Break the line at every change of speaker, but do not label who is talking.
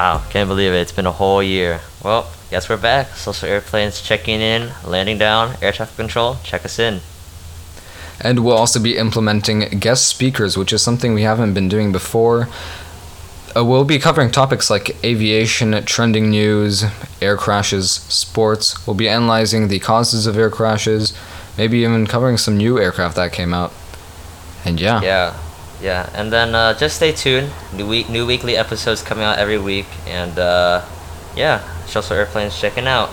Wow, can't believe it. It's been a whole year. Well, guess we're back. Social airplanes checking in, landing down, air traffic control, check us in.
And we'll also be implementing guest speakers, which is something we haven't been doing before. Uh, we'll be covering topics like aviation, trending news, air crashes, sports. We'll be analyzing the causes of air crashes, maybe even covering some new aircraft that came out. And yeah.
Yeah, yeah. And then uh, just stay tuned. New week, new weekly episodes coming out every week. And uh, yeah, Social Airplanes checking out.